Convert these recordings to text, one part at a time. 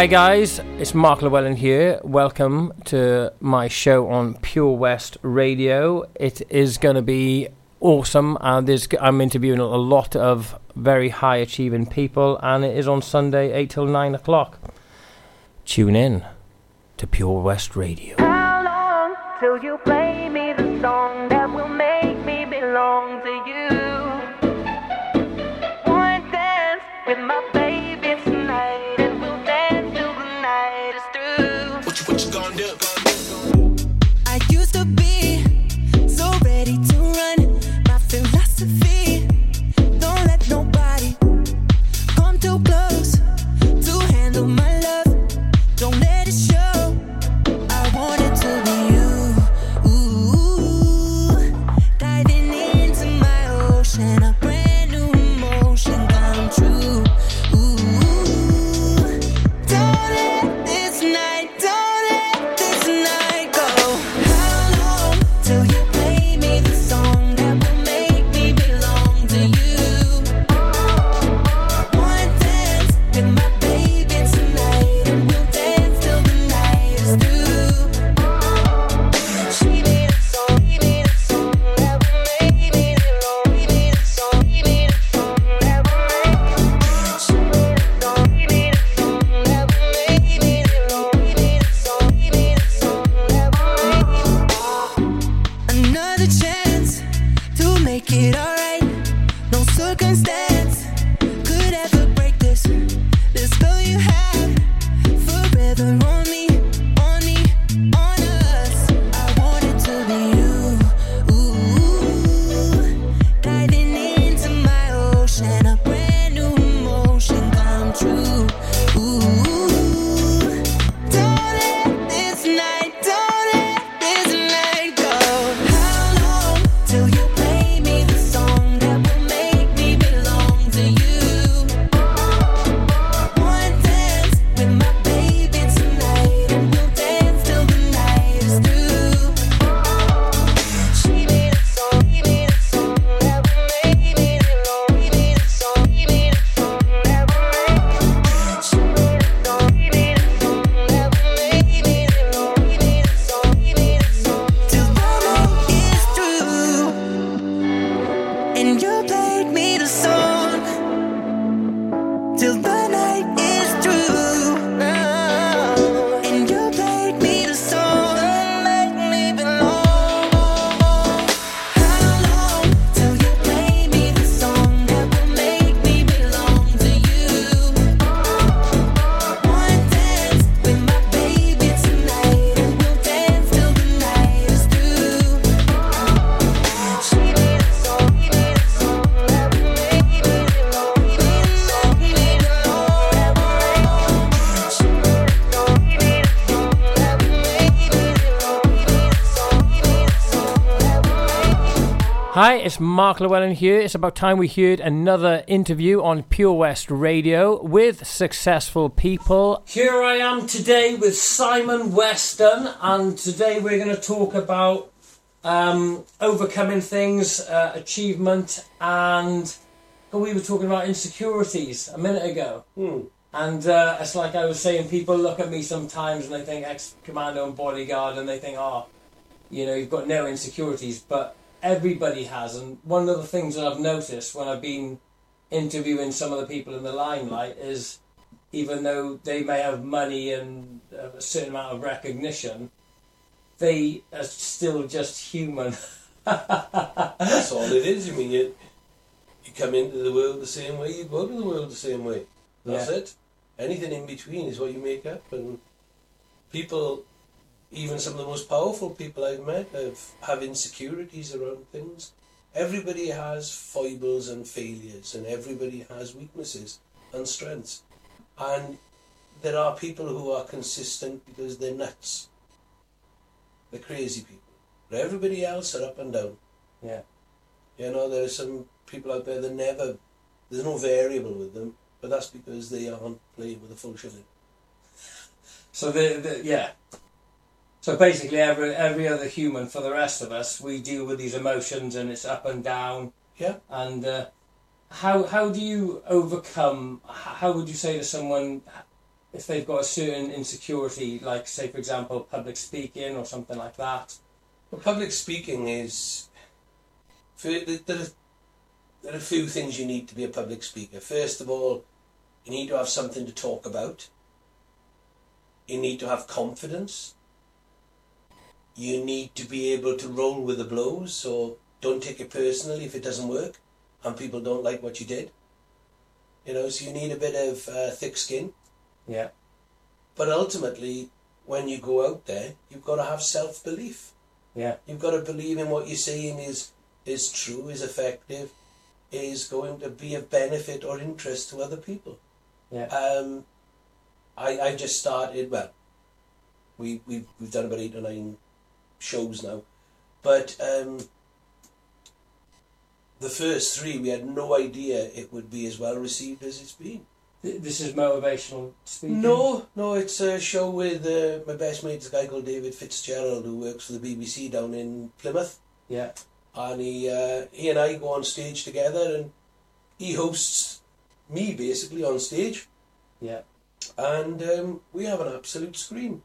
Hi guys, it's Mark Llewhellin here. Welcome to my show on Pure West Radio. It is going to be awesome. There's, I'm interviewing a lot of very high achieving people, and it is on Sunday, 8 till 9 o'clock. Tune in to Pure West Radio. How long till you play me the song that will make me belong Hi, it's Mark Llewhellin here. It's about time we heard another interview on Pure West Radio with successful people. Here I am today with Simon Weston, and today we're going to talk about um, overcoming things, uh, achievement, and well, we were talking about insecurities a minute ago. And uh, it's like I was saying, people look at me sometimes and they think ex commando and bodyguard, and they think, oh, you know, you've got no insecurities, but everybody has. And one of the things that I've noticed when I've been interviewing some of the people in the limelight is even though they may have money and a certain amount of recognition, they are still just human. That's all it is. I mean, you, you come into the world the same way, you go to the world the same way. That's Yeah. it. Anything in between is what you make up. And people, even some of the most powerful people I've met, have, have insecurities around things. Everybody has foibles and failures, and everybody has weaknesses and strengths. And there are people who are consistent because they're nuts. They're crazy people. But everybody else are up and down. yeah. You know, there are some people out there that never, there's no variable with them, but that's because they aren't playing with a full shilling. So the, the yeah. So basically, every every other human for the rest of us, we deal with these emotions, and it's up and down. Yeah. And uh, how how do you overcome? How would you say to someone if they've got a certain insecurity, like say for example public speaking or something like that. Well, public speaking is. There are, there are a few things you need to be a public speaker. First of all, you need to have something to talk about. You need to have confidence. You need to be able to roll with the blows, so don't take it personally if it doesn't work and people don't like what you did. You know, so you need a bit of uh, thick skin. Yeah, But ultimately, when you go out there, you've got to have self belief. yeah, You've got to believe in what you're saying is is true, is effective, is going to be of benefit or interest to other people. yeah, Um, I I just started. Well, we we we've done about eight or nine shows now, but um, the first three we had no idea it would be as well received as it's been. This is motivational speaking. No, no, it's a show with uh, my best mate's a guy called David Fitzgerald who works for the BBC down in Plymouth. Yeah, and he uh, he and I go on stage together, and he hosts me basically on stage, yeah, and um, we have an absolute scream.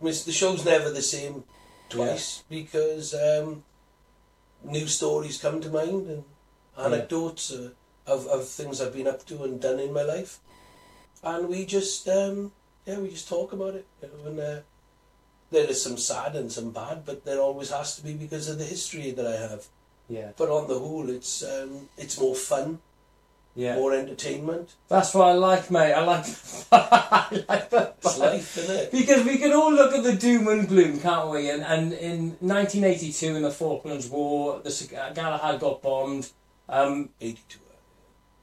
I mean, the show's never the same twice because um, new stories come to mind and anecdotes uh, of of things I've been up to and done in my life, and we just um, yeah we just talk about it. You know, and, uh, there is some sad and some bad, but there always has to be because of the history that I have. yeah, But on the whole, it's um, it's more fun, yeah. more entertainment. That's what I like, mate. I like, I like that. It's life, isn't it? Because we can all look at the doom and gloom, can't we? And, and in 1982, in the Falklands War, the Galahad got bombed. Um, Eighty-two.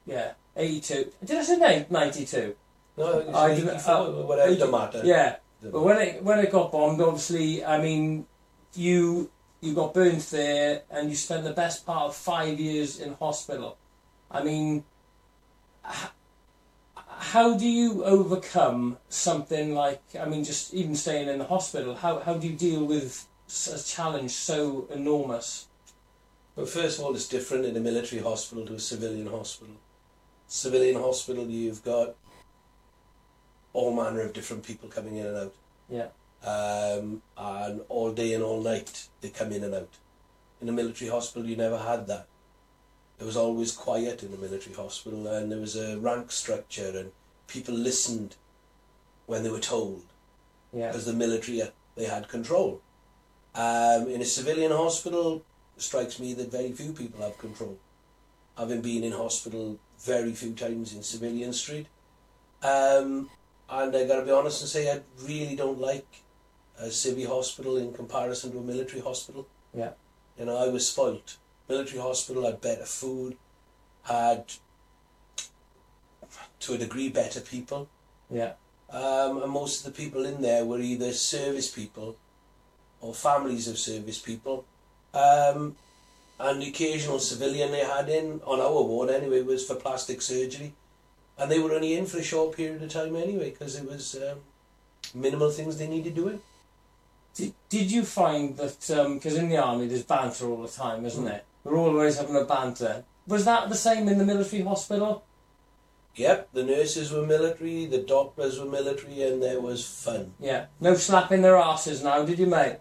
yeah, 82. Did I say nine- 92? No, I didn't- 84, uh, whatever 80 the matter. Yeah, but when it when it got bombed, obviously, I mean, you you got burnt there, and you spent the best part of five years in hospital. I mean, how do you overcome something like? I mean, just even staying in the hospital. How how do you deal with a challenge so enormous? But first of all, it's different in a military hospital to a civilian hospital. Civilian hospital, you've got all manner of different people coming in and out. Yeah, um, and all day and all night they come in and out. In a military hospital, you never had that. It was always quiet in a military hospital, and there was a rank structure, and people listened when they were told, yeah, because the military uh, they had control. Um, in a civilian hospital, it strikes me that very few people have control. Having been in hospital very few times in civilian street, um, and I got to be honest and say I really don't like a civvy hospital in comparison to a military hospital. yeah, You know, I was spoilt. Military hospital had better food, had to a degree better people, yeah, um, and most of the people in there were either service people or families of service people. Um, and the occasional civilian they had in, on our ward anyway, was for plastic surgery. And they were only in for a short period of time anyway, because it was um, minimal things they needed doing. Did, did you find that, because in the army there's banter all the time, isn't it? We're always having a banter. Was that the same in the military hospital? Yep, the nurses were military, the doctors were military, and there was fun. Yeah. No slapping their asses now, did you, mate?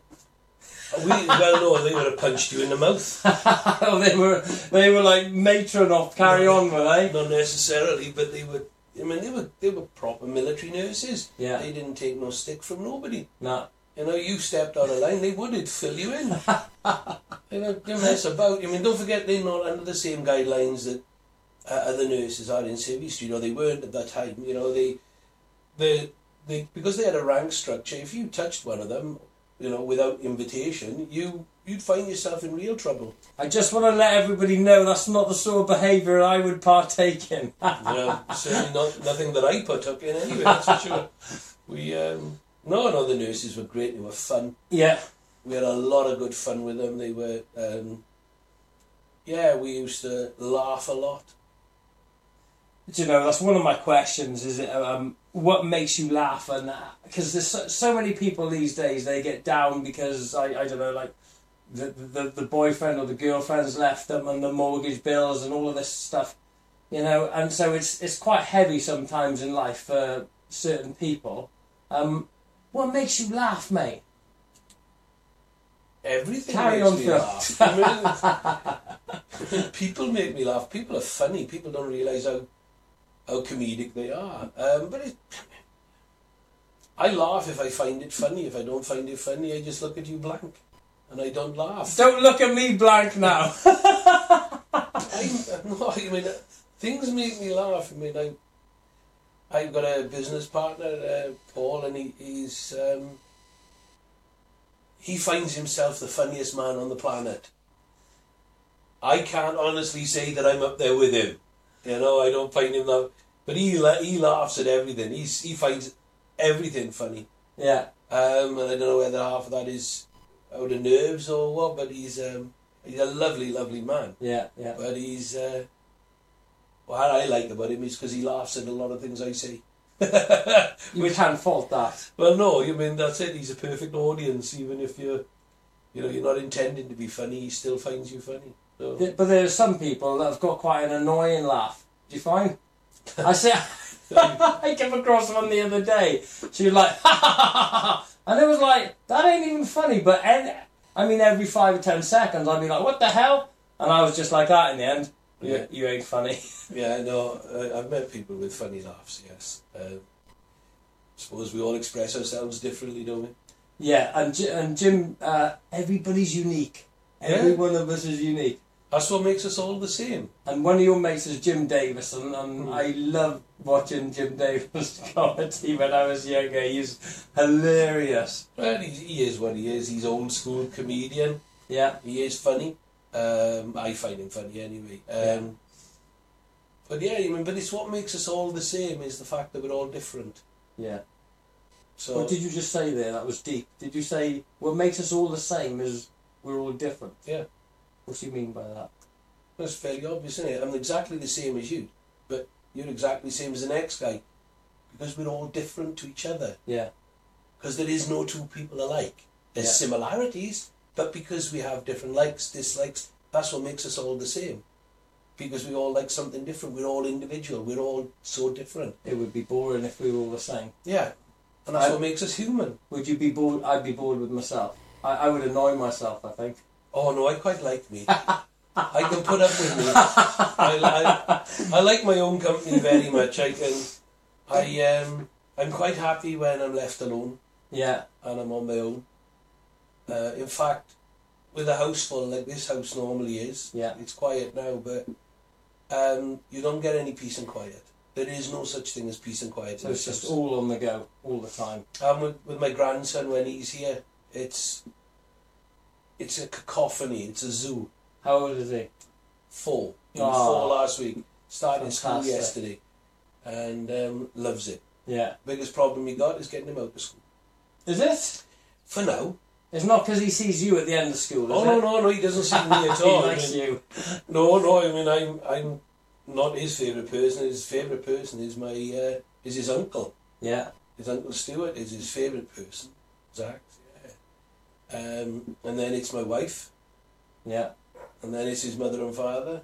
We, well, no, they would have punched you in the mouth. they were they were like matron off, carry on, were they? Not necessarily, but they were. I mean, they were they were proper military nurses. Yeah. They didn't take no stick from nobody. No. You know, you stepped out of line, they would have fill you in. know, don't mess about. I mean, don't forget they're not under the same guidelines that uh, other nurses are in Civvy You know, they weren't at that time. You know, they, they, they, because they had a rank structure. If you touched one of them, you know, without invitation, you you'd find yourself in real trouble. I just want to let everybody know that's not the sort of behaviour I would partake in. You know, certainly not nothing that I partook in anyway. That's for sure. We um, no, no, the nurses were great. They were fun. yeah. We had a lot of good fun with them. They were, um, yeah, we used to laugh a lot. Do you know, that's one of my questions. Is it um, what makes you laugh? And because there's so, so many people these days, they get down because I, I don't know, like the, the the boyfriend or the girlfriend's left them, and the mortgage bills and all of this stuff. You know, and so it's it's quite heavy sometimes in life for certain people. Um, what makes you laugh, mate? Everything Carry makes on, me laugh. I mean, people make me laugh. People are funny. People don't realise how how comedic they are. Um, but it, I laugh if I find it funny. If I don't find it funny, I just look at you blank, and I don't laugh. Don't look at me blank now. I, no, I mean, uh, things make me laugh. I mean, I, I've got a business partner, uh, Paul, and he, he's um, he finds himself the funniest man on the planet. I can't honestly say that I'm up there with him. You know, I don't find him that, but he la- he laughs at everything. He's he finds everything funny. yeah, Um, and I don't know whether half of that is out of nerves or what, but he's um, he's a lovely, lovely man. yeah, yeah. But he's uh, what I like about him is because he laughs at a lot of things I say. You can't fault that. Well, no, you mean that's it. He's a perfect audience, even if you're, you know, you're not intending to be funny. He still finds you funny. So. Th- But there are some people that have got quite an annoying laugh. Do you find? I say, I came across one the other day. She was like, ha ha ha ha ha, and it was like that ain't even funny. But en- I mean, every five or ten seconds, I'd be like, what the hell? And I was just like that in the end. You, Yeah. you ain't funny. Yeah, no, I, I've met people with funny laughs. Yes, um, suppose we all express ourselves differently, don't we? yeah, and and Jim, uh, everybody's unique. Every one of us is unique. That's what makes us all the same. And one of your mates is Jim Davidson, and Mm. I love watching Jim Davis comedy when I was younger. He's hilarious. Well, he, he is what he is. He's old school comedian. Yeah, He is funny. Um, I find him funny anyway. Um, Yeah. But yeah, I mean, but it's what makes us all the same is the fact that we're all different. yeah. So What did you just say there? That was deep. Did you say what makes us all the same is we're all different? Yeah. What do you mean by that? that's fairly obvious, isn't it? I'm exactly the same as you, but you're exactly the same as the next guy because we're all different to each other. Yeah, Because there is no two people alike. There's Yeah. similarities, but because we have different likes, dislikes, that's what makes us all the same. Because we all like something different. We're all individual. We're all so different. it would be boring if we were all the same. Yeah. And that's I- what makes us human. Would you be bored? I'd be bored with myself. I, I would annoy myself. I think. Oh no, I quite like me. I can put up with me. I, I, I like my own company very much. I can, I um, I'm quite happy when I'm left alone Yeah, and I'm on my own. Uh, in fact, with a house full like this house normally is, Yeah. it's quiet now, but um, you don't get any peace and quiet. There is no such thing as peace and quiet. so it's just house. all on the go all the time. And with, with my grandson when he's here, it's it's a cacophony. It's a zoo. How old is he? Four. He was four last week. Started school yesterday, and um, loves it. Yeah. Biggest problem he got is getting him out of school. Is it? For now. It's not because he sees you at the end of school, is Oh it? no no no! He doesn't see me at he all. I likes mean, you. no no. I mean I'm I'm not his favourite person. His favourite person is my uh, is his uncle. Yeah. His uncle Stuart is his favourite person. Zach. Yeah. Um, and then it's my wife, Yeah. and then it's his mother and father.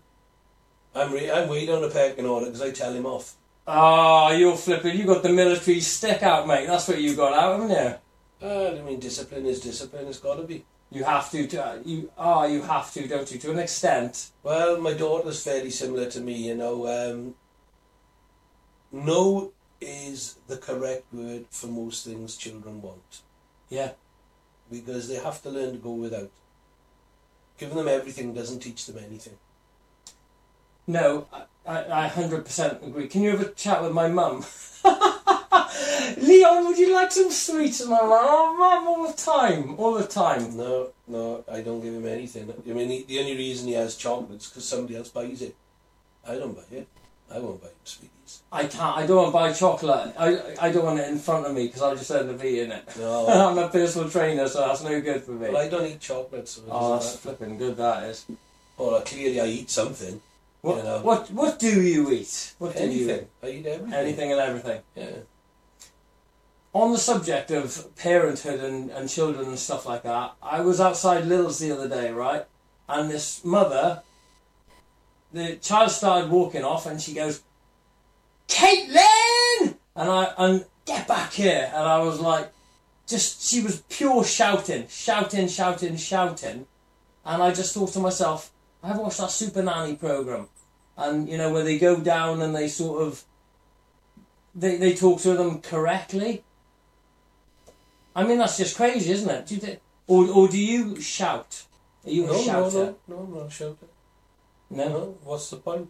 I'm re- I'm way down the pecking order because I tell him off. Oh, you're flipping. You got the military stick out, mate. That's what you got out, haven't you? Uh, I mean, discipline is discipline. It's got to be. You have to. to you ah, you have to, don't you? To an extent. Well, my daughter's fairly similar to me. You know, um, no is the correct word for most things children want Yeah. because they have to learn to go without. Giving them everything doesn't teach them anything. No, I, I, I hundred percent agree. Can you have a chat with my mum? Leon, would you like some sweets? And I'm like, oh, mum, all the time, all the time. No, no, I don't give him anything. I mean, he, the only reason he has chocolates is because somebody else buys it. I don't buy it. I won't buy him sweeties. I can't. I don't want to buy chocolate. I, I don't want it in front of me because I'll just end up eating it. No, I'm a personal trainer, so that's no good for me. well, I don't eat chocolates. So Oh, that's doesn't flipping good. That is. Well, uh, clearly I eat something. What, You know. what what do you eat? What do you Anything. eat? I eat everything. Anything and everything. Yeah. On the subject of parenthood and, and children and stuff like that, I was outside Lil's the other day, right? And this mother, the child started walking off, and she goes, "Caitlin!" And I and get back here, and I was like, just she was pure shouting, shouting, shouting, shouting, and I just thought to myself, I've watched that Super Nanny program, and you know where they go down and they sort of they they talk to them correctly. I mean that's just crazy, isn't it? Do you think, or or do you shout? Are you No, a no, shouter? no, no, I'm not shouting. No? No, what's the point?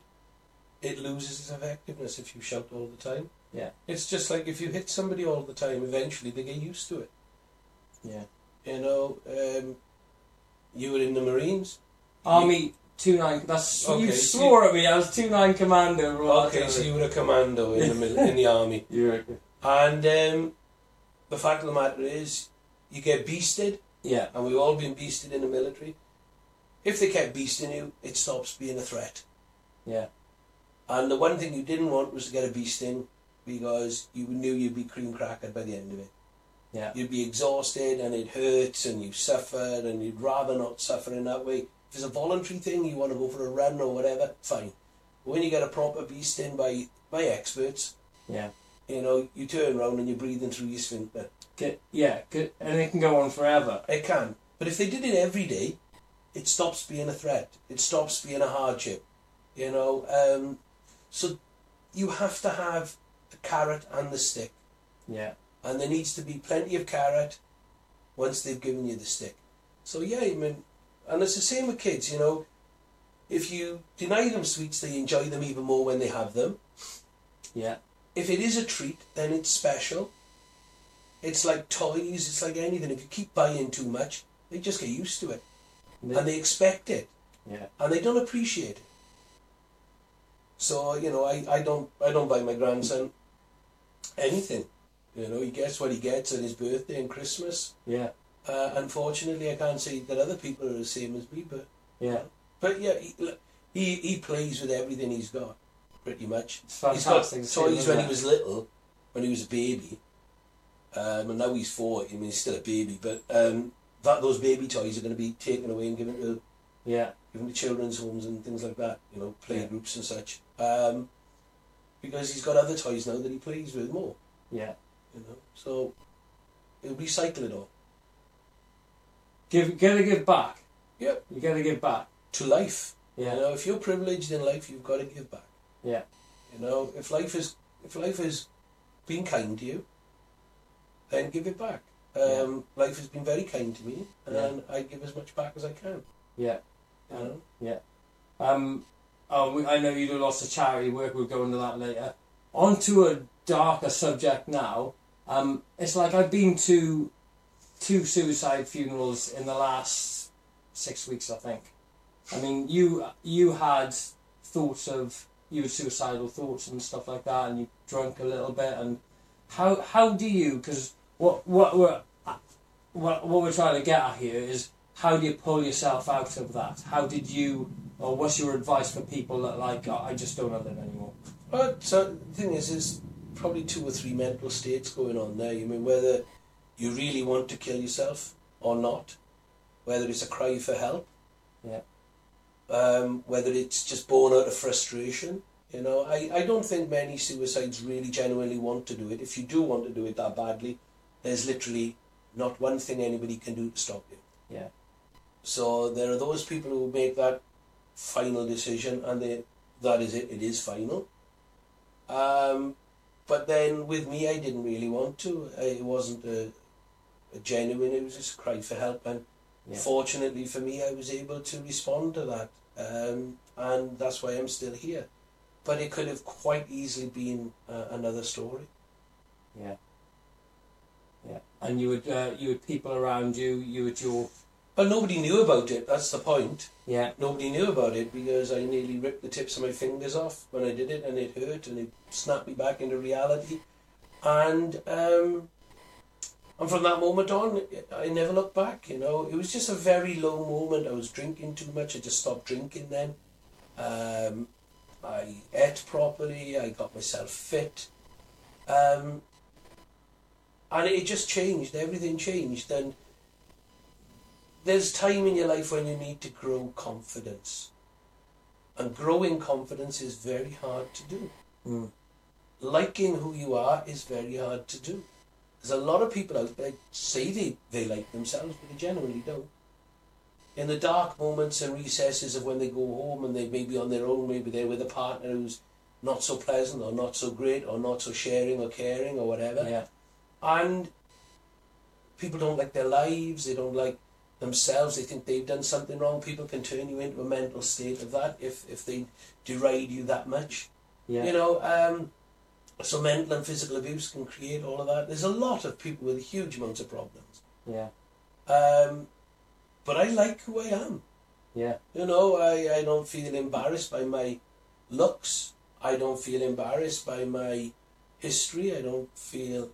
It loses its effectiveness if you shout all the time. Yeah. It's just like if you hit somebody all the time, eventually they get used to it. Yeah. You know, um, you were in the Marines. Army two nine. That's you Okay, swore at me. I was two nine commando. Right? Okay, so you were a commando in the in the army, you and um, the fact of the matter is, you get beasted, yeah and we've all been beasted in the military. If they kept beasting you, it stops being a threat. yeah And the one thing you didn't want was to get a beasting because you knew you'd be cream crackered by the end of it. yeah You'd be exhausted and it hurts and you suffered and you'd rather not suffer in that way. If it's a voluntary thing, you want to go for a run or whatever, fine. But when you get a proper beasting by, by experts, yeah. You know, you turn around and you're breathing through your sphincter. Yeah, and it can go on forever. It can. But if they did it every day, it stops being a threat. It stops being a hardship. You know, um, so you have to have the carrot and the stick. Yeah, and there needs to be plenty of carrot once they've given you the stick. So yeah, I mean, and it's the same with kids. You know, if you deny them sweets, they enjoy them even more when they have them. yeah, If it is a treat, then it's special. It's like toys. It's like anything. If you keep buying too much, they just get used to it, and they expect it, yeah, and they don't appreciate it. So you know, I, I don't I don't buy my grandson anything. You know, he gets what he gets at his birthday and Christmas. yeah, Uh, unfortunately, I can't say that other people are the same as me, but yeah. but yeah, he he, he plays with everything he's got, pretty much. It's He's got fantastic. to see, toys when he was little, when he was a baby, um, and now he's four. I mean, he's still a baby, but um, that those baby toys are going to be taken away and given to Yeah, given to children's homes and things like that. You know, play Yeah. groups and such. Um, because he's got other toys now that he plays with more. yeah. You know, so he'll recycle it all. Give, gotta give back. Yep. You gotta give back. To life. Yeah, You know, if you're privileged in life, you've got to give back. Yeah, You know, if life is if life has been kind to you, then give it back. Um, Life has been very kind to me, and I give as much back as I can. yeah. You know, Um, oh, we, I know you do lots of charity work. We'll go into that later. On to a darker subject now. Um, it's like I've been to two suicide funerals in the last six weeks, I think. I mean, you you had thoughts of you had suicidal thoughts and stuff like that, and you drunk a little bit. And how how do you? Because what what we're what what we're trying to get at here is how do you pull yourself out of that? How did you, or what's your advice for people that like "Oh, I just don't have it anymore? But so, the thing is, there's probably two or three mental states going on there. You mean whether you really want to kill yourself or not, whether it's a cry for help, Yeah. Um, whether it's just born out of frustration. You know, I, I don't think many suicides really genuinely want to do it. If you do want to do it that badly, there's literally not one thing anybody can do to stop you. Yeah. So there are those people who make that final decision, and they that is it. It is final. Um, but then with me, I didn't really want to. I- It wasn't a, a genuine. It was just a cry for help, and Yeah. fortunately for me, I was able to respond to that, um, and that's why I'm still here. But it could have quite easily been uh, another story. Yeah. Yeah. And you would uh, you had people around you. You had your But nobody knew about it. That's the point. yeah Nobody knew about it because I nearly ripped the tips of my fingers off when I did it, and it hurt, and it snapped me back into reality. And um, and from that moment on, I never looked back. You know, it was just a very low moment. I was drinking too much. I just stopped drinking then. Um, I ate properly. I got myself fit. Um, and it just changed. Everything changed, and there's time in your life when you need to grow confidence. And growing confidence is very hard to do. Mm. Liking who you are is very hard to do. There's a lot of people out there say they, they like themselves, but they genuinely don't. In the dark moments and recesses of when they go home and they may be on their own, maybe they're with a partner who's not so pleasant or not so great or not so sharing or caring or whatever. Yeah. And people don't like their lives, they don't like themselves, they think they've done something wrong. People can turn you into a mental state of that if, if they deride you that much. Yeah. You know, um, so mental and physical abuse can create all of that. There's a lot of people with huge amounts of problems. Yeah. Um, but I like who I am. Yeah. You know, I, I don't feel embarrassed by my looks. I don't feel embarrassed by my history. I don't feel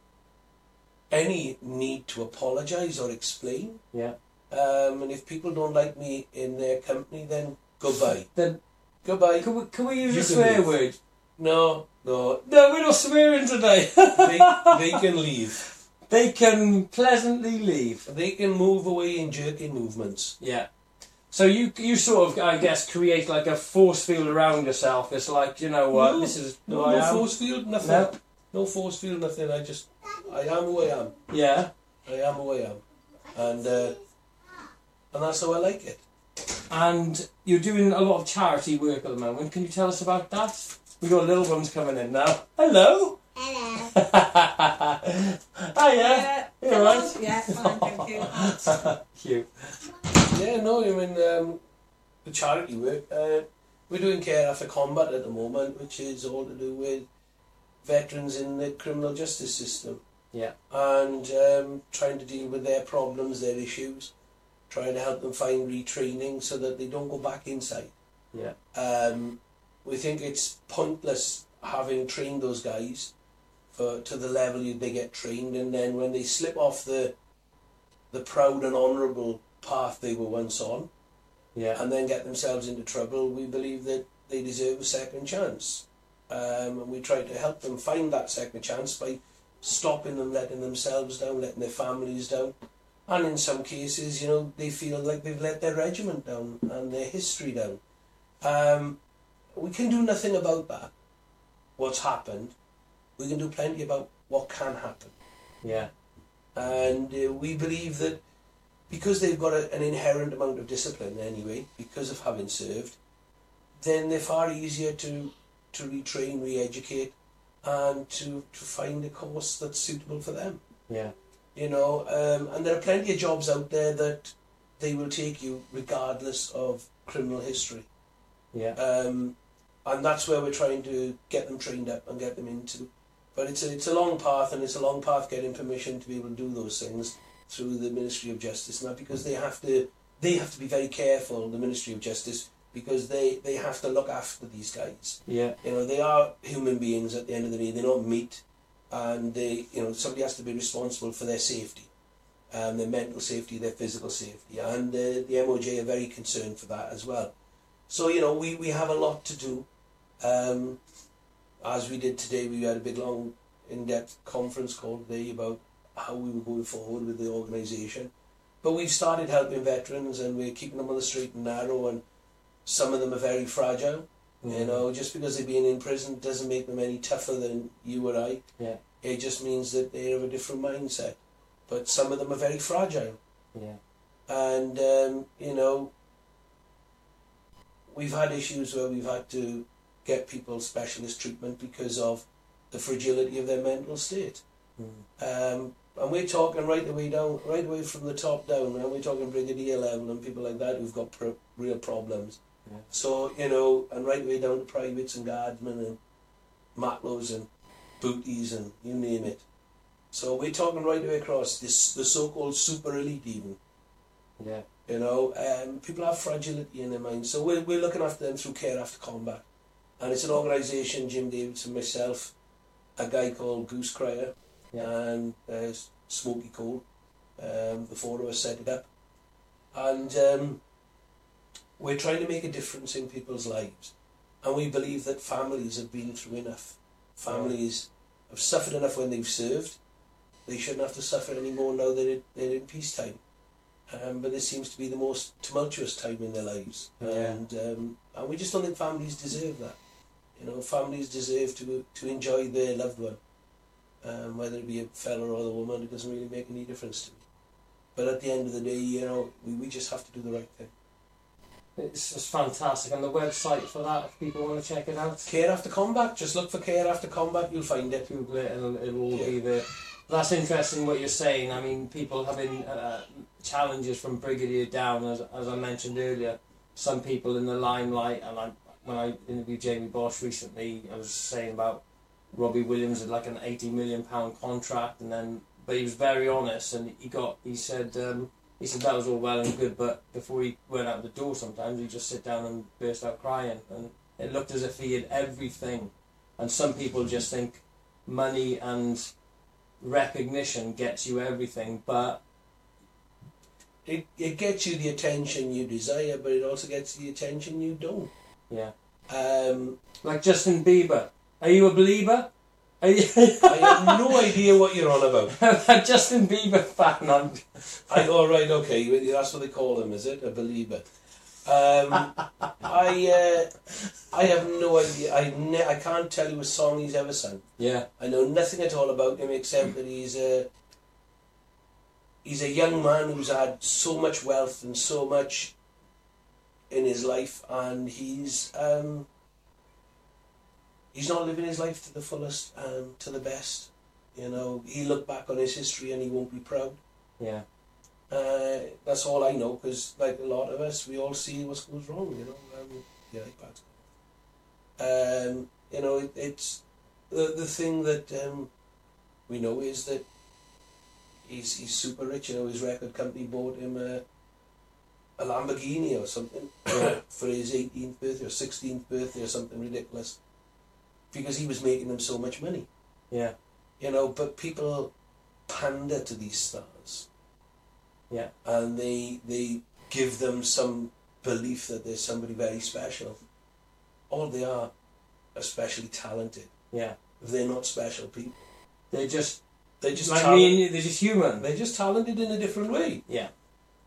any need to apologise or explain. Yeah. Um, and if people don't like me in their company, then goodbye. Then Goodbye. can we, can we use You a swear word? No, no. No, we're not swearing today. They, they can leave. they can pleasantly leave. They can move away in jerky movements. Yeah. So you you sort of I guess create like a force field around yourself. It's like you know what No, this is who No, I no am. force field, nothing. No. No force field, nothing. I just, I am who I am. Yeah. I am who I am, and uh, and that's how I like it. And you're doing a lot of charity work at the moment. Can you tell us about that? We got little ones coming in now. Hello. Hello. Hiya. You all right? Yeah, fine, thank you. Cute. Yeah, no, I mean um, the charity work. Uh, we're doing care after combat at the moment, which is all to do with veterans in the criminal justice system. Yeah. and um, trying to deal with their problems, their issues, trying to help them find retraining so that they don't go back inside. Yeah. Um, we think it's pointless having trained those guys for to the level you- they get trained, and then when they slip off the the proud and honourable path they were once on, Yeah. and then get themselves into trouble, we believe that they deserve a second chance. Um, and we try to help them find that second chance by stopping them letting themselves down, letting their families down. And in some cases, you know, they feel like they've let their regiment down and their history down. Um, we can do nothing about that, what's happened. We can do plenty about what can happen. Yeah. And uh, we believe that because they've got a, an inherent amount of discipline anyway, because of having served, then they're far easier to, to retrain, re-educate, and to, to find a course that's suitable for them. Yeah. You know, um, and there are plenty of jobs out there that they will take you regardless of criminal history. Yeah. Um, and that's where we're trying to get them trained up and get them into. But it's a, it's a long path, and it's a long path getting permission to be able to do those things through the Ministry of Justice. Now, because they have to, they have to be very careful, the Ministry of Justice, because they, they have to look after these guys. Yeah. You know, they are human beings at the end of the day. They're not meat, and they, you know, somebody has to be responsible for their safety, um, their mental safety, their physical safety, and uh, the MOJ are very concerned for that as well. So you know, we, we have a lot to do. Um, as we did today, we had a big, long, in-depth conference call today about how we were going forward with the organisation. But we've started helping veterans, and we're keeping them on the straight and narrow. And some of them are very fragile. You know, just because they've been in prison doesn't make them any tougher than you or I. Yeah. It just means that they have a different mindset. But some of them are very fragile. Yeah. And, um, you know, we've had issues where we've had to get people specialist treatment because of the fragility of their mental state. Um, and we're talking right the way down, right away from the top down, and we're talking brigadier level and people like that who've got pro- real problems. Yeah. So, you know, and right the way down to privates and guardsmen and matlows and booties and you name it. So we're talking right the way across, this the so-called super elite even. Yeah. You know, um, people have fragility in their minds. So we're, we're looking after them through Care After Combat. And it's an organisation, Jim Davidson, myself, a guy called Goose Cryer, Yeah. and uh, Smoky Cole. Um, the four of us set it up. And um, we're trying to make a difference in people's lives. And we believe that families have been through enough. Families have suffered enough when they've served. They shouldn't have to suffer anymore now that they're in peacetime. Um, but this seems to be the most tumultuous time in their lives. Yeah. And, um, and we just don't think families deserve that. You know, families deserve to, to enjoy their loved one. Um, whether it be a fella or the woman, it doesn't really make any difference to me. But at the end of the day, you know, we, we just have to do the right thing. It's just fantastic. And the website for that, if people want to check it out, Care After Combat, just look for Care After Combat, you'll find it. Google it, it'll, it'll all Yeah. be there. That's interesting what you're saying. I mean, people having uh, challenges from brigadier down, as, as I mentioned earlier. Some people in the limelight, and I, when I interviewed Jamie Bosch recently, I was saying about Robbie Williams had like an eighty million pound contract, and then but he was very honest, and he got he said um, he said that was all well and good, but before he went out the door, sometimes he'd just sit down and burst out crying, and it looked as if he had everything, and some people just think money and recognition gets you everything, but It, it gets you the attention you desire, but it also gets the attention you don't. Yeah, Um, like Justin Bieber. Are you a believer? I have no idea what you're on about. a Justin Bieber fan? I'm, I, oh, right, okay, that's what they call him, is it? A believer. Um, I uh, I have no idea. I, ne- I can't tell you a song he's ever sung. yeah, I know nothing at all about him except that he's a he's a young man who's had so much wealth and so much in his life, and he's um, he's not living his life to the fullest, um, to the best. You know, he look back on his history and he won't be proud. yeah, Uh, that's all I know because, like a lot of us, we all see what goes wrong. You know, um, yeah, gone. Um, you know, it, it's the the thing that um, we know is that he's he's super rich. You know, his record company bought him a a Lamborghini or something for his 18th birthday or 16th birthday or something ridiculous because he was making them so much money. yeah, You know, but people pander to these stars yeah, and they they give them some belief that there's somebody very special. All they are, especially talented. yeah. If they're not special people, They're just they're just like talent- me. They're just human. they're just talented in a different way. Yeah,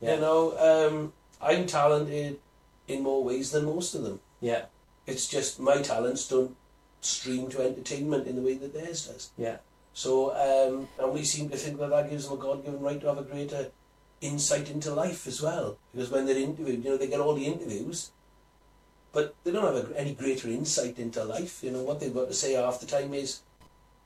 yeah, You know, um, I'm talented in more ways than most of them. yeah, It's just my talents don't stream to entertainment in the way that theirs does. yeah, So, um, and we seem to think that that gives them a God-given right to have a greater insight into life as well. Because when they're interviewed, you know, they get all the interviews, but they don't have a, any greater insight into life. You know, what they've got to say half the time is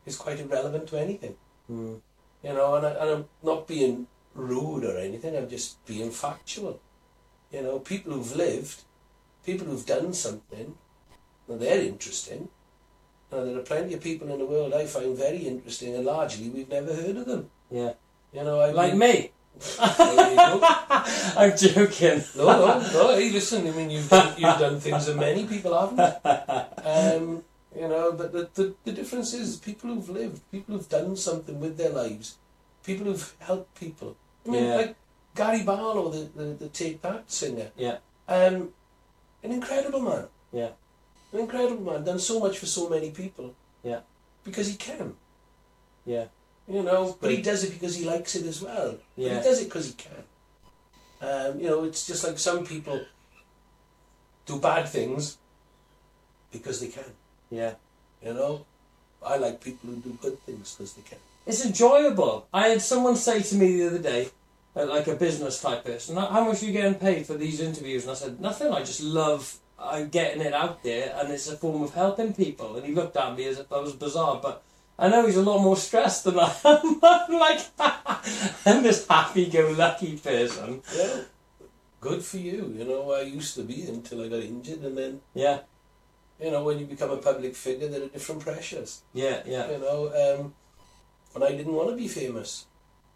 is quite irrelevant to anything. mm, You know, and, I, and I'm not being rude or anything. I'm just being factual. You know, people who've lived, people who've done something, well, they're interesting. Now, there are plenty of people in the world I find very interesting, and largely we've never heard of them. yeah. You know, I Like me. There you go. I'm joking. No, no, no. Hey, listen. I mean, you've done, you've done things that many people haven't. Um, you know, but the, the the difference is people who've lived, people who've done something with their lives, people who've helped people. I mean, Yeah. like Gary Barlow, the, the the Take That singer. Yeah, Um, an incredible man. yeah, An incredible man. Done so much for so many people yeah, because he can. yeah, You know, but he does it because he likes it as well. But Yeah. he does it because he can. Um, you know, it's just like some people do bad things because they can. yeah. You know, I like people who do good things because they can. It's enjoyable. I had someone say to me the other day, like a business type person, "How- how much are you getting paid for these interviews? And I said, nothing. I just love uh, getting it out there, and it's a form of helping people. And he looked at me as if I was bizarre, but I know he's a lot more stressed than I am. I'm like, I'm this happy-go-lucky person. Yeah, good for you. You know, I used to be until I got injured, and then Yeah, you know, when you become a public figure, there are different pressures. yeah, yeah, You know, um, and I didn't want to be famous.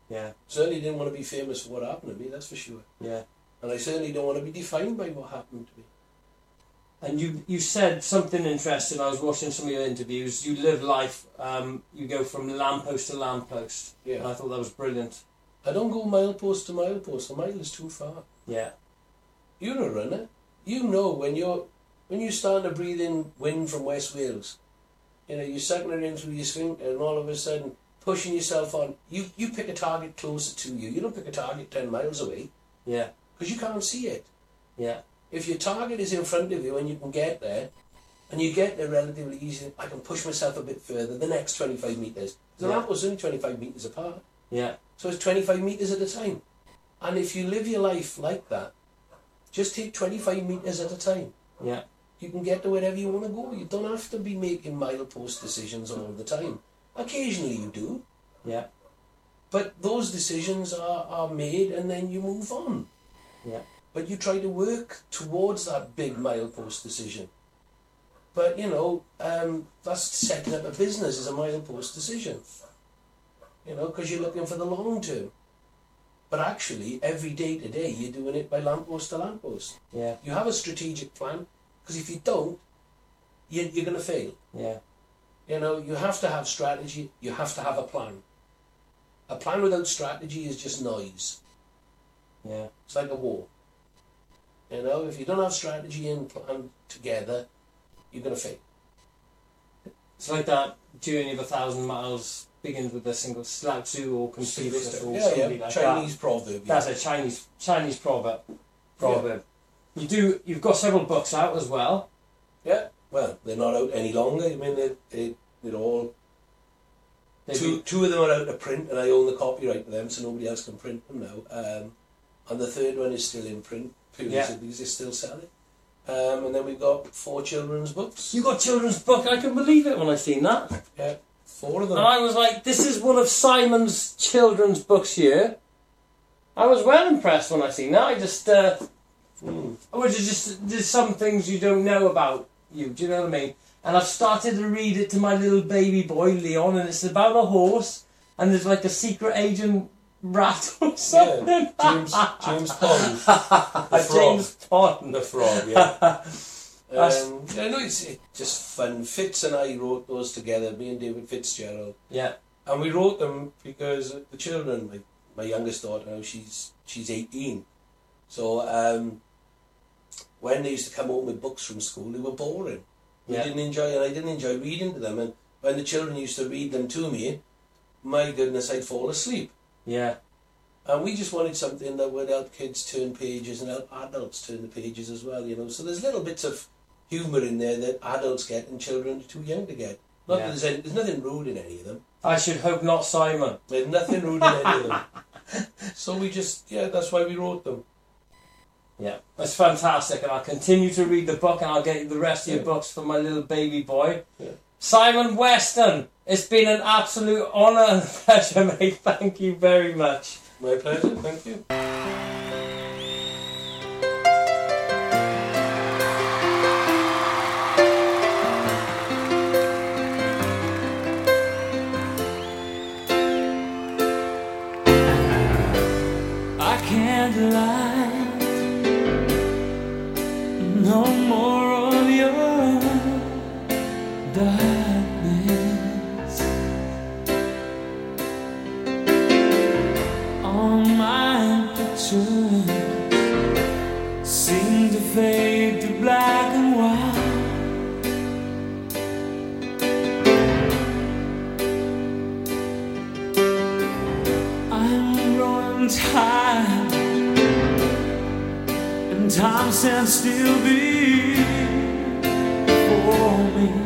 Yeah, Certainly didn't want to be famous for what happened to me. That's for sure. yeah. And I certainly don't want to be defined by what happened to me. And you, you said something interesting. I was watching some of your interviews. You live life. Um, you go from lamppost to lamppost. Yeah. And I thought that was brilliant. I don't go milepost to milepost. A mile is too far. Yeah, You're a runner. You know when you're when you start to breathe in wind from West Wales. You know you're sucking it in through your sphincter, and all of a sudden pushing yourself on. You you pick a target closer to you. You don't pick a target ten miles away yeah, because you can't see it. yeah, If your target is in front of you and you can get there, And you get there relatively easily, I can push myself a bit further, the next 25 metres. The Yeah. is only 25 metres apart. Yeah. So it's 25 metres at a time. And if you live your life like that, just take 25 metres at a time. Yeah. You can get to wherever you want to go. You don't have to be making milepost decisions all the time. Occasionally you do, Yeah. but those decisions are, are made and then you move on. Yeah. But you try to work towards that big milepost decision. But you know, um, that's setting up a business is a milepost decision. You know, because you're looking for the long term. But actually, every day to day, you're doing it by lamppost to lamppost. Yeah. You have a strategic plan, because if you don't, you're, you're going to fail. Yeah. You know, you have to have strategy, you have to have a plan. A plan without strategy is just noise. Yeah. It's like a war. You know, if you don't have strategy and plan together, you're going to fail. It's like that journey of a thousand miles begins with a single Lao Tzu or Confucius or yeah, somebody yeah. like Chinese that. proverb. Yeah. That's a Chinese Chinese proverb. Proverb. You do. You've got several books out as well. yeah. Well, they're not out any longer. I mean, they, they, they're all. They've Two, been- two of them are out of print, and I own the copyright to them, so nobody else can print them now. Um, and the third one is still in print, Yeah. because they still selling. Um, and then we've got four children's books. You got children's book. I couldn't believe it when I seen that. Yeah, four of them. And I was like, this is one of Simon's children's books here. I was well impressed when I seen that. I just, uh, Hmm. which is just, there's some things you don't know about you, do you know what I mean? And I've started to read it to my little baby boy, Leon, and it's about a horse, and there's like a secret agent rat or something. Yeah, James, James Bond. A The frog. James Bond. The frog, yeah. Um, yeah, no, it's, it's just fun. Fitz and I wrote those together, me and David Fitzgerald. Yeah, And we wrote them because the children, my, my youngest daughter now, she's she's 18. So um, when they used to come home with books from school, they were boring. We Yeah. didn't enjoy and I didn't enjoy reading to them. And when the children used to read them to me, my goodness, I'd fall asleep. yeah, And we just wanted something that would help kids turn pages and help adults turn the pages as well, you know. So there's little bits of humour in there that adults get and children are too young to get. Not Yeah. that there's, any, there's nothing rude in any of them. I should hope not, Simon. There's nothing rude in any of them. So we just, yeah, that's why we wrote them. Yeah, it's fantastic, and I'll continue to read the book, and I'll get the rest of your Yeah. books for my little baby boy. Yeah. Simon Weston, it's been an absolute honour and pleasure, mate. Thank you very much. My pleasure, thank you. I can't lie. I'm and time stands still before me.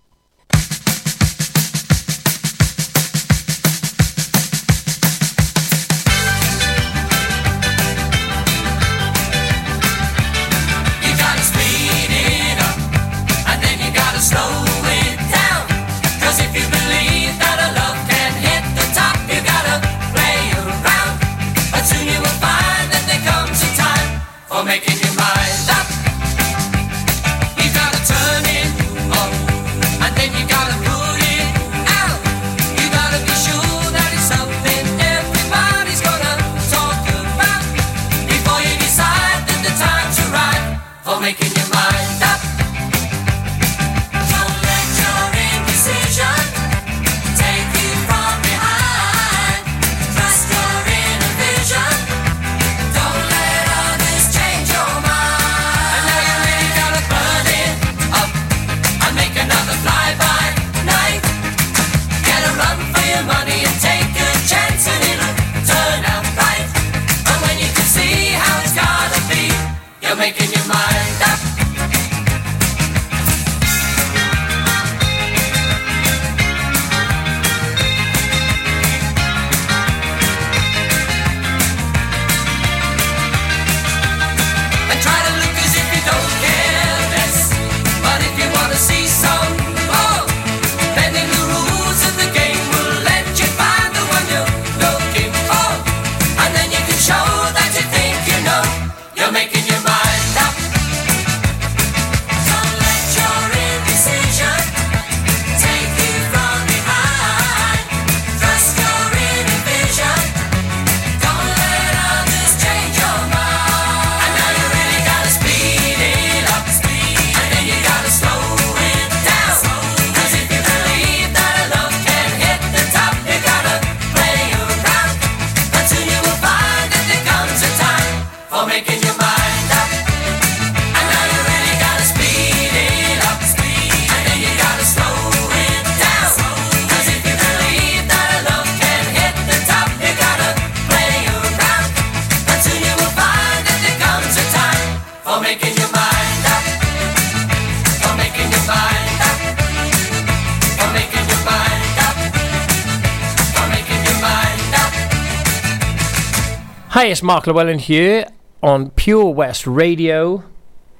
Hi, it's Mark Llewhellin here on Pure West Radio,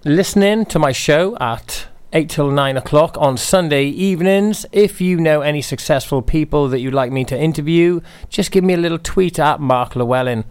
listening to my show at 8 till 9 o'clock on Sunday evenings. If you know any successful people that you'd like me to interview, just give me a little tweet at Mark Llewhellin.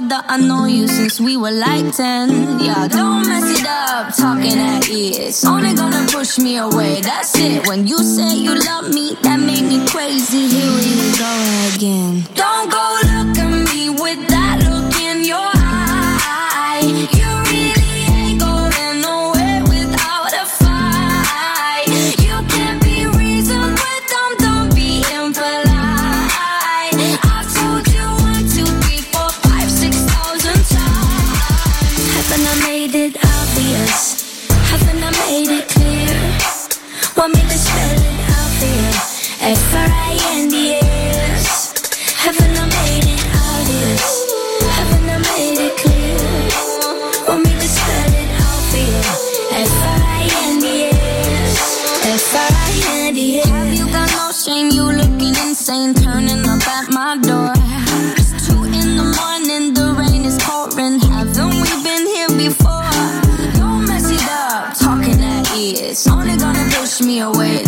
Brother. I know you since we were like 10. Yeah, don't mess it up, talking at ears. Only gonna push me away, that's it. When you say you love me, that made me crazy. Here we go again. Don't go look Want me to spell it out for you? F-R-I-N-D-S. Haven't I made it obvious? Haven't I made it clear? Want me to spell it out for you? F-R-I-N-D-S. F-R-I-N-D-S. Have you got no shame? You looking insane, turning up at my door. It's two in the morning, the rain is pouring. Haven't we been here before? Don't mess it up, talking at ears. Push me away,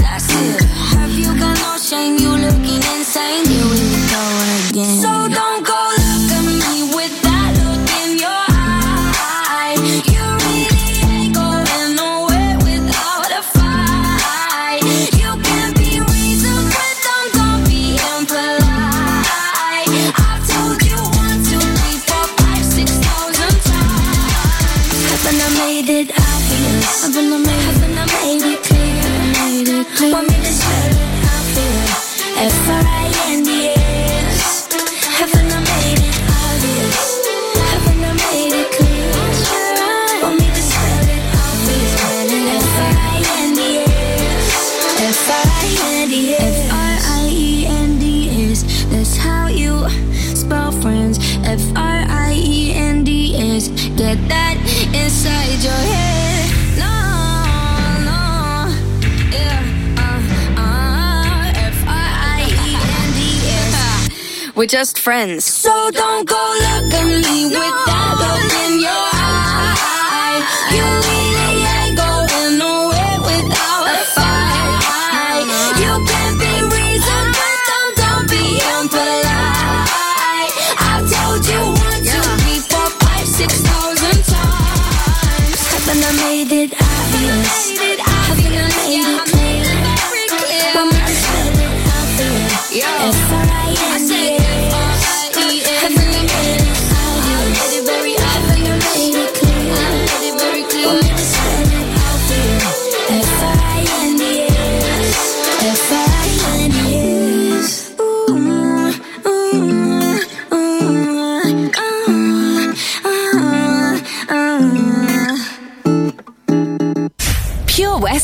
We're just friends. So don't go look at me with that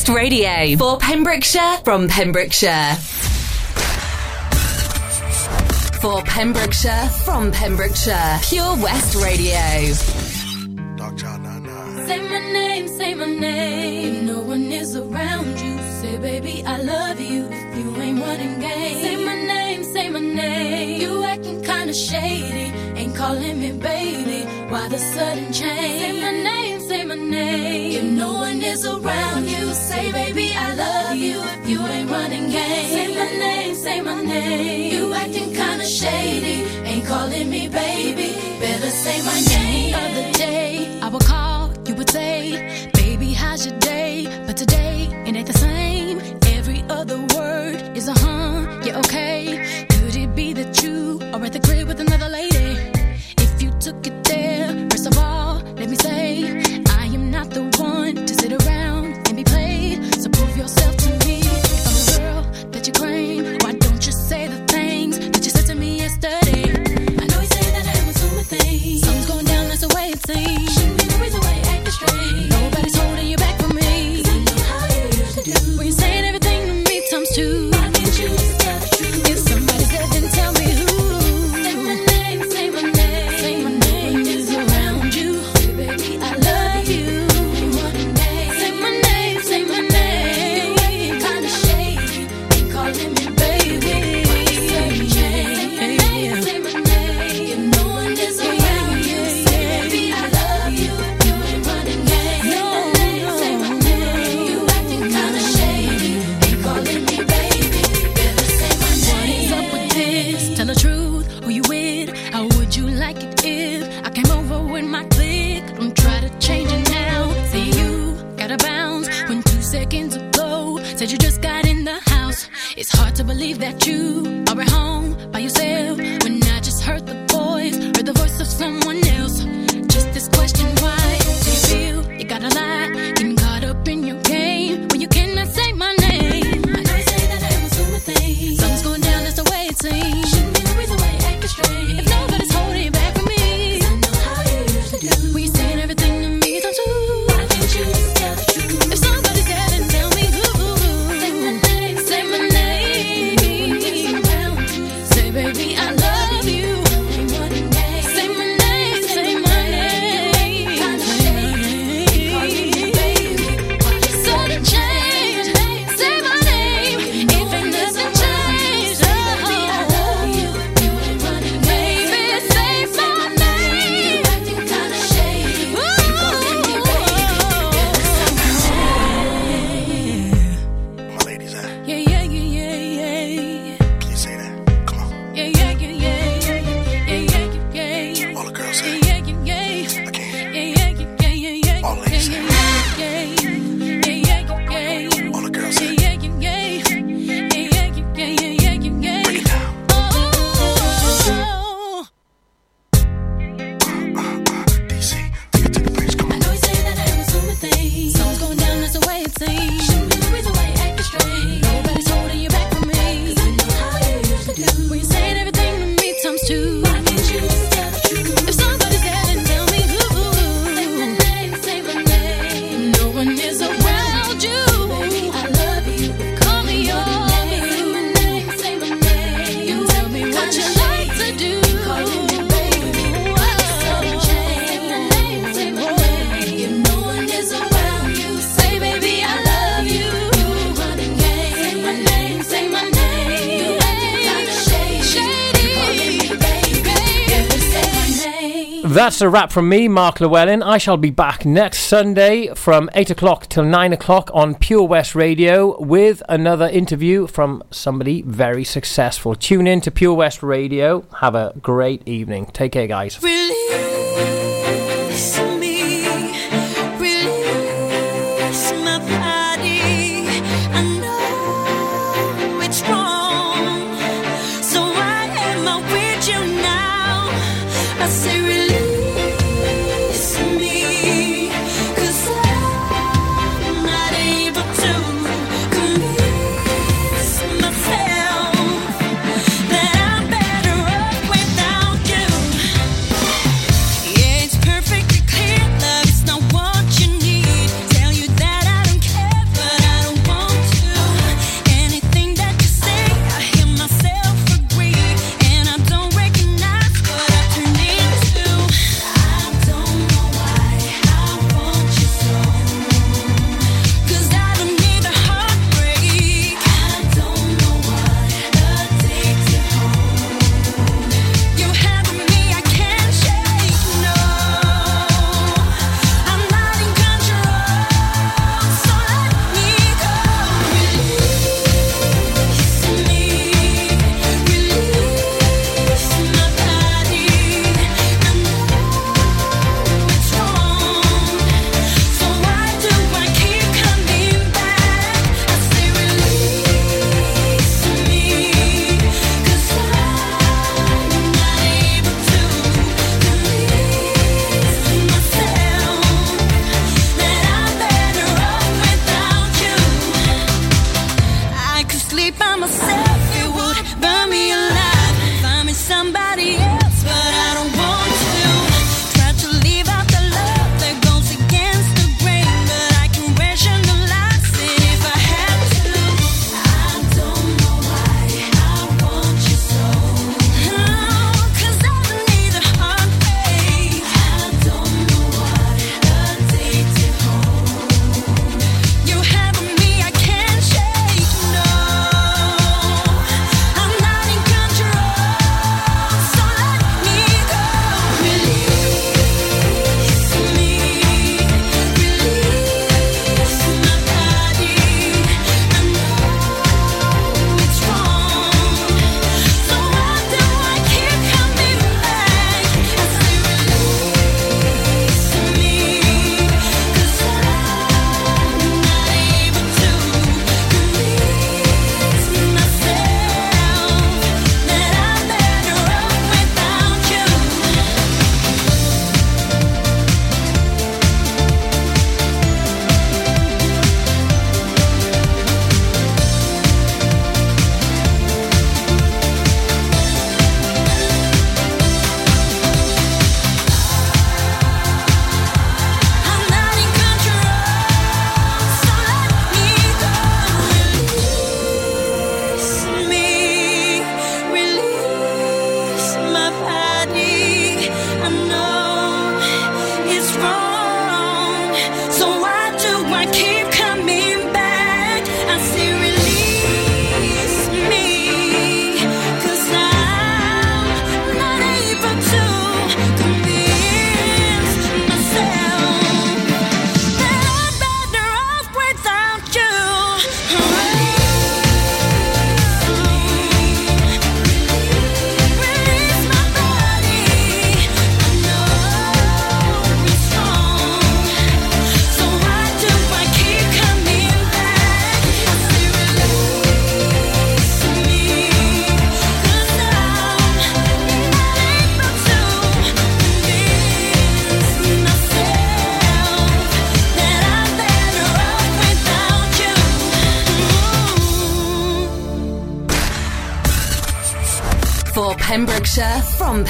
Pure Radio for Pembrokeshire from Pembrokeshire. For Pembrokeshire from Pembrokeshire. Pure West Radio. Say my name, say my name. If no one is around you, say baby I love you. If you ain't running game, say my name, say my name. You acting kinda shady, ain't calling me baby. Why the sudden change? Say my name, say my name. If no one is around you, say baby I love you. If you ain't running game, say my name, say my name. You acting kinda shady, ain't calling me baby. Better say my name. The other day I would call, you would say, baby how's your day? But today it ain't the same. Every other word is a huh, yeah okay. Could it be that you are at the crib with another lady? That's a wrap from me, Mark Llewhellin. I shall be back next Sunday from 8 o'clock till 9 o'clock on Pure West Radio with another interview from somebody very successful. Tune in to Pure West Radio. Have a great evening. Take care, guys.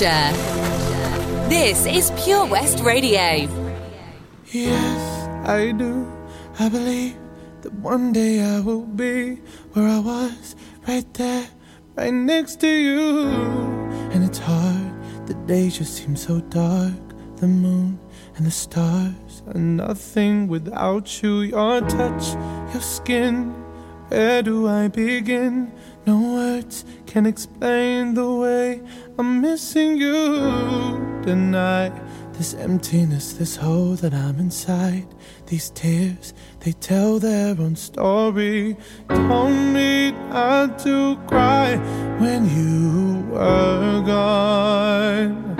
Yorkshire. This is Pure West Radio. Yes, I do. I believe that one day I will be where I was, right there, right next to you. And it's hard, the days just seem so dark. The moon and the stars are nothing without you. Your touch, your skin, where do I begin? No words can explain the way I'm missing you tonight. This emptiness, this hole that I'm inside. These tears, they tell their own story. Told me not to cry when you were gone.